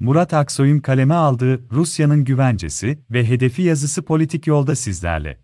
Murat Aksoy'un kaleme aldığı Rusya'nın güvencesi ve hedefi yazısı politik yolda sizlerle.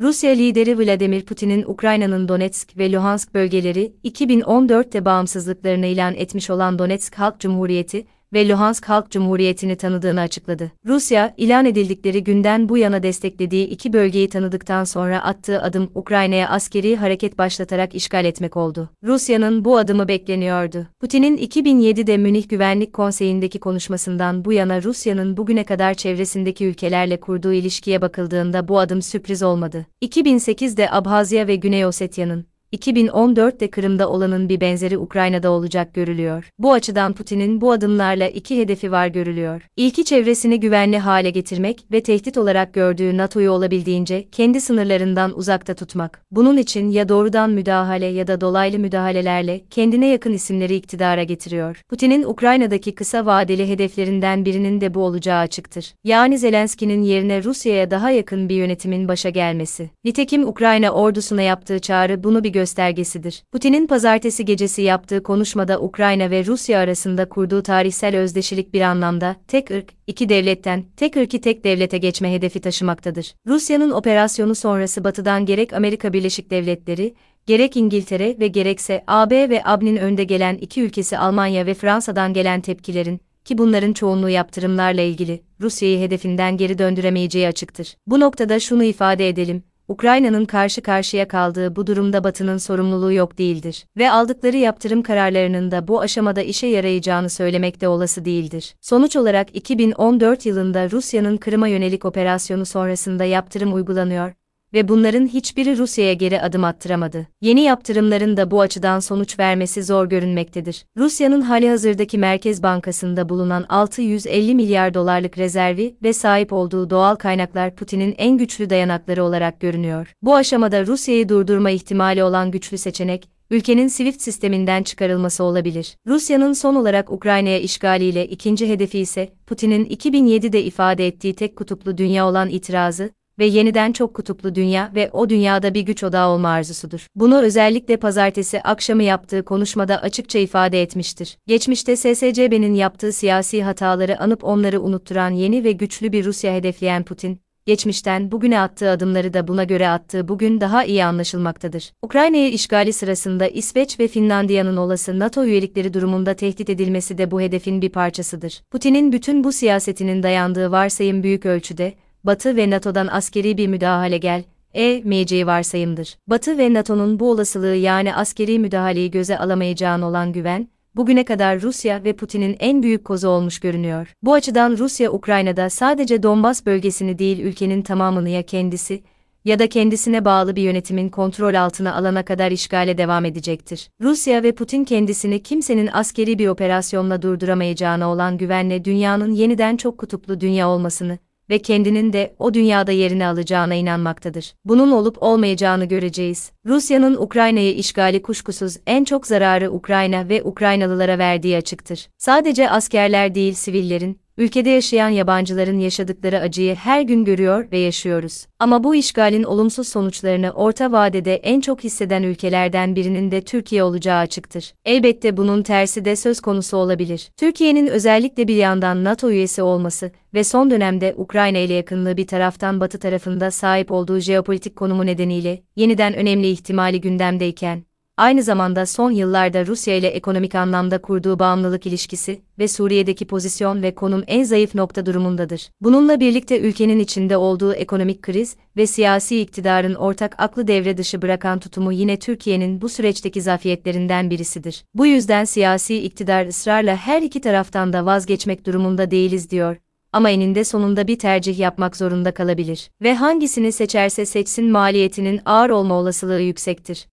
Rusya lideri Vladimir Putin'in Ukrayna'nın Donetsk ve Luhansk bölgeleri 2014'te bağımsızlıklarını ilan etmiş olan Donetsk Halk Cumhuriyeti ve Luhansk Halk Cumhuriyeti'ni tanıdığını açıkladı. Rusya, ilan edildikleri günden bu yana desteklediği iki bölgeyi tanıdıktan sonra attığı adım Ukrayna'ya askeri hareket başlatarak işgal etmek oldu. Rusya'nın bu adımı bekleniyordu. Putin'in 2007'de Münih Güvenlik Konseyi'ndeki konuşmasından bu yana Rusya'nın bugüne kadar çevresindeki ülkelerle kurduğu ilişkiye bakıldığında bu adım sürpriz olmadı. 2008'de Abhazya ve Güney Osetya'nın 2014'te Kırım'da olanın bir benzeri Ukrayna'da olacak görülüyor. Bu açıdan Putin'in bu adımlarla iki hedefi var görülüyor. İlki çevresini güvenli hale getirmek ve tehdit olarak gördüğü NATO'yu olabildiğince kendi sınırlarından uzakta tutmak. Bunun için ya doğrudan müdahale ya da dolaylı müdahalelerle kendine yakın isimleri iktidara getiriyor. Putin'in Ukrayna'daki kısa vadeli hedeflerinden birinin de bu olacağı açıktır. Yani Zelenski'nin yerine Rusya'ya daha yakın bir yönetimin başa gelmesi. Nitekim Ukrayna ordusuna yaptığı çağrı bunu bir göstergesidir. Putin'in pazartesi gecesi yaptığı konuşmada Ukrayna ve Rusya arasında kurduğu tarihsel özdeşilik bir anlamda tek ırk, iki devletten tek ırkı tek devlete geçme hedefi taşımaktadır. Rusya'nın operasyonu sonrası Batı'dan gerek Amerika Birleşik Devletleri, gerek İngiltere ve gerekse AB ve AB'nin önde gelen iki ülkesi Almanya ve Fransa'dan gelen tepkilerin, ki bunların çoğunluğu yaptırımlarla ilgili, Rusya'yı hedefinden geri döndüremeyeceği açıktır. Bu noktada şunu ifade edelim, Ukrayna'nın karşı karşıya kaldığı bu durumda Batı'nın sorumluluğu yok değildir ve aldıkları yaptırım kararlarının da bu aşamada işe yarayacağını söylemek de olası değildir. Sonuç olarak 2014 yılında Rusya'nın Kırım'a yönelik operasyonu sonrasında yaptırım uygulanıyor ve bunların hiçbiri Rusya'ya geri adım attıramadı. Yeni yaptırımların da bu açıdan sonuç vermesi zor görünmektedir. Rusya'nın hali hazırdaki Merkez Bankası'nda bulunan 650 milyar dolarlık rezervi ve sahip olduğu doğal kaynaklar Putin'in en güçlü dayanakları olarak görünüyor. Bu aşamada Rusya'yı durdurma ihtimali olan güçlü seçenek, ülkenin SWIFT sisteminden çıkarılması olabilir. Rusya'nın son olarak Ukrayna'ya işgaliyle ikinci hedefi ise Putin'in 2007'de ifade ettiği tek kutuplu dünya olan itirazı, ve yeniden çok kutuplu dünya ve o dünyada bir güç odağı olma arzusudur. Bunu özellikle pazartesi akşamı yaptığı konuşmada açıkça ifade etmiştir. Geçmişte SSCB'nin yaptığı siyasi hataları anıp onları unutturan yeni ve güçlü bir Rusya hedefleyen Putin, geçmişten bugüne attığı adımları da buna göre attığı bugün daha iyi anlaşılmaktadır. Ukrayna'yı işgali sırasında İsveç ve Finlandiya'nın olası NATO üyelikleri durumunda tehdit edilmesi de bu hedefin bir parçasıdır. Putin'in bütün bu siyasetinin dayandığı varsayım büyük ölçüde, Batı ve NATO'dan askeri bir müdahale gel, e, meyceği varsayımdır. Batı ve NATO'nun bu olasılığı yani askeri müdahaleyi göze alamayacağına olan güven, bugüne kadar Rusya ve Putin'in en büyük kozu olmuş görünüyor. Bu açıdan Rusya Ukrayna'da sadece Donbas bölgesini değil ülkenin tamamını ya kendisi ya da kendisine bağlı bir yönetimin kontrol altına alana kadar işgale devam edecektir. Rusya ve Putin kendisini kimsenin askeri bir operasyonla durduramayacağına olan güvenle dünyanın yeniden çok kutuplu dünya olmasını ve kendinin de o dünyada yerini alacağına inanmaktadır. Bunun olup olmayacağını göreceğiz. Rusya'nın Ukrayna'yı işgali kuşkusuz en çok zararı Ukrayna ve Ukraynalılara verdiği açıktır. Sadece askerler değil sivillerin, ülkede yaşayan yabancıların yaşadıkları acıyı her gün görüyor ve yaşıyoruz. Ama bu işgalin olumsuz sonuçlarını orta vadede en çok hisseden ülkelerden birinin de Türkiye olacağı açıktır. Elbette bunun tersi de söz konusu olabilir. Türkiye'nin özellikle bir yandan NATO üyesi olması ve son dönemde Ukrayna ile yakınlığı bir taraftan Batı tarafında sahip olduğu jeopolitik konumu nedeniyle yeniden önemli ihtimali gündemdeyken, aynı zamanda son yıllarda Rusya ile ekonomik anlamda kurduğu bağımlılık ilişkisi ve Suriye'deki pozisyon ve konum en zayıf nokta durumundadır. Bununla birlikte ülkenin içinde olduğu ekonomik kriz ve siyasi iktidarın ortak aklı devre dışı bırakan tutumu yine Türkiye'nin bu süreçteki zafiyetlerinden birisidir. Bu yüzden siyasi iktidar ısrarla her iki taraftan da vazgeçmek durumunda değiliz diyor ama eninde sonunda bir tercih yapmak zorunda kalabilir ve hangisini seçerse seçsin maliyetinin ağır olma olasılığı yüksektir.